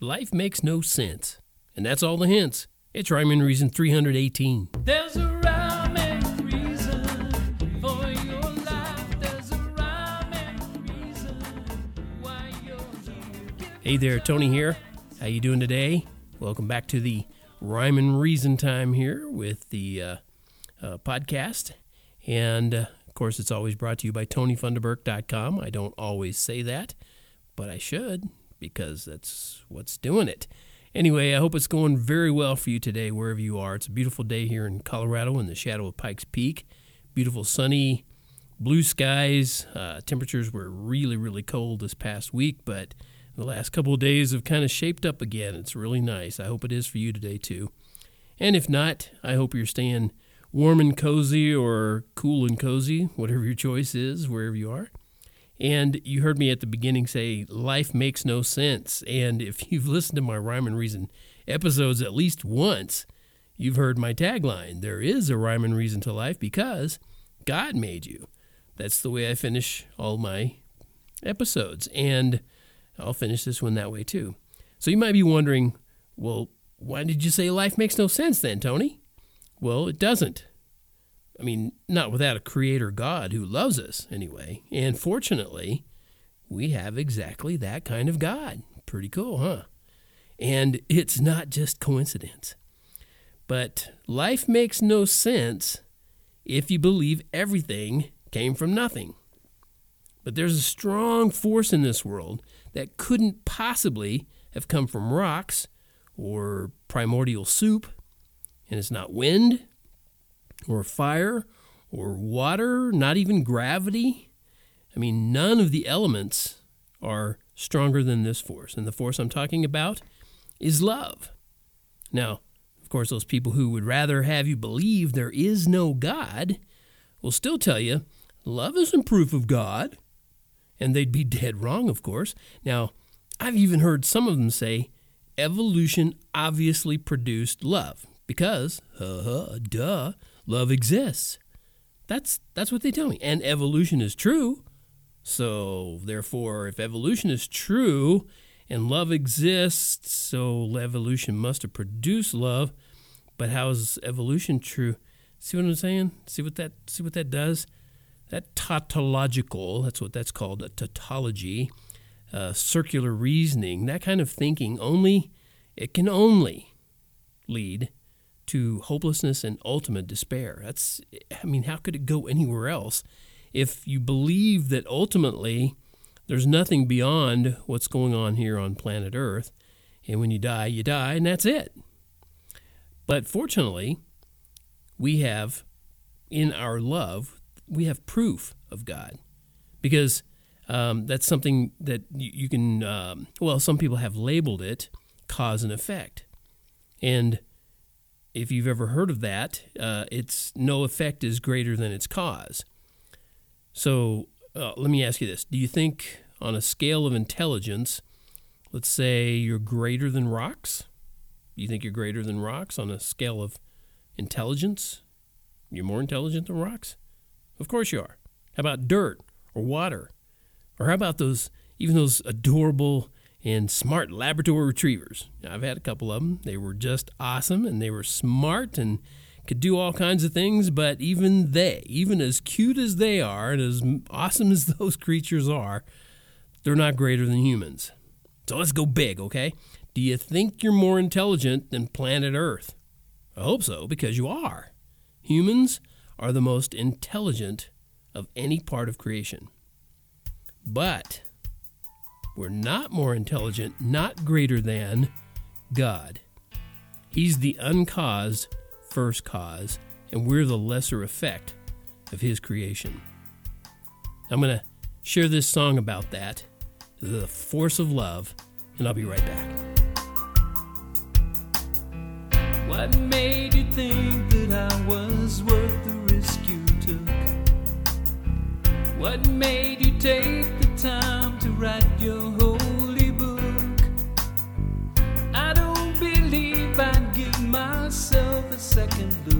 life makes no sense. And that's all the hints. It's Rhyme and Reason 318. There's a rhyme and reason for your life. There's a rhyme and reason why you're here. Hey there, Tony here. How you doing today? Welcome back to the Rhyme and Reason time here with the uh, uh, podcast. And uh, of course, it's always brought to you by TonyFunderburk.com. I don't always say that, but I should because that's what's doing it. Anyway, I hope it's going very well for you today, wherever you are. It's a beautiful day here in Colorado in the shadow of Pikes Peak. Beautiful sunny blue skies. Uh, temperatures were really, really cold this past week, but the last couple of days have kind of shaped up again. It's really nice. I hope it is for you today, too. And if not, I hope you're staying warm and cozy or cool and cozy, whatever your choice is, wherever you are. And you heard me at the beginning say, life makes no sense. And if you've listened to my Rhyme and Reason episodes at least once, you've heard my tagline there is a rhyme and reason to life because God made you. That's the way I finish all my episodes. And I'll finish this one that way too. So you might be wondering, well, why did you say life makes no sense then, Tony? Well, it doesn't. I mean, not without a creator God who loves us, anyway. And fortunately, we have exactly that kind of God. Pretty cool, huh? And it's not just coincidence. But life makes no sense if you believe everything came from nothing. But there's a strong force in this world that couldn't possibly have come from rocks or primordial soup, and it's not wind or fire or water, not even gravity. I mean, none of the elements are stronger than this force. And the force I'm talking about is love. Now, of course, those people who would rather have you believe there is no God will still tell you love isn't proof of God. And they'd be dead wrong, of course. Now, I've even heard some of them say evolution obviously produced love because, uh, duh, love exists. That's that's what they tell me. And evolution is true. So therefore, if evolution is true and love exists, so evolution must have produced love. But how is evolution true? See what I'm saying? See what that see what that does? That tautological, that's what that's called, a tautology, uh, circular reasoning, that kind of thinking only it can only lead to hopelessness and ultimate despair. That's, I mean, how could it go anywhere else if you believe that ultimately there's nothing beyond what's going on here on planet Earth, and when you die, you die, and that's it. But fortunately, we have in our love, we have proof of God because um, that's something that you, you can, um, well, some people have labeled it cause and effect. And if you've ever heard of that, uh, it's no effect is greater than its cause. So uh, let me ask you this: Do you think, on a scale of intelligence, let's say you're greater than rocks? You think you're greater than rocks on a scale of intelligence? You're more intelligent than rocks? Of course you are. How about dirt or water? Or how about those, even those adorable and smart Labrador retrievers. I've had a couple of them. They were just awesome and they were smart and could do all kinds of things, but even they, even as cute as they are and as awesome as those creatures are, they're not greater than humans. So let's go big, okay? Do you think you're more intelligent than planet Earth? I hope so, because you are. Humans are the most intelligent of any part of creation. But we're not more intelligent, not greater than God. He's the uncaused first cause, and we're the lesser effect of His creation. I'm going to share this song about that, The Force of Love, and I'll be right back. What made you think that I was worth the risk you took? What made you take the time to write your holy book? I don't believe I'd give myself a second look,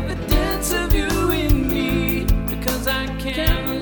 evidence of you in me. Because I can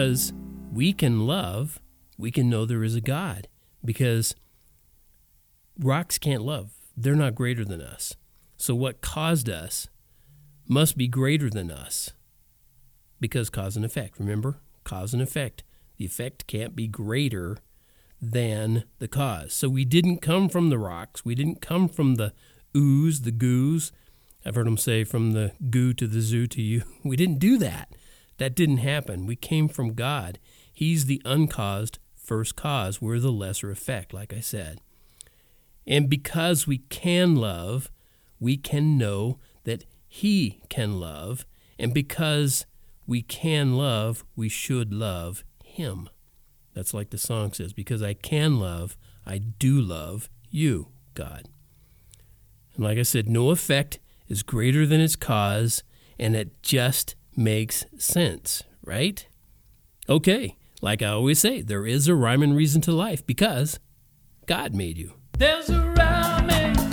because we can love, we can know there is a God. Because rocks can't love, they're not greater than us. So, what caused us must be greater than us. Because cause and effect, remember? Cause and effect. The effect can't be greater than the cause. So, we didn't come from the rocks, we didn't come from the ooze, the goos. I've heard them say from the goo to the zoo to you. We didn't do that. That didn't happen. We came from God. He's the uncaused first cause. We're the lesser effect, like I said. And because we can love, we can know that He can love. And because we can love, we should love Him. That's like the song says, because I can love, I do love you, God. And like I said, no effect is greater than its cause, and it just makes sense, right? Okay, like I always say, there is a rhyme and reason to life because God made you. There's a rhyme and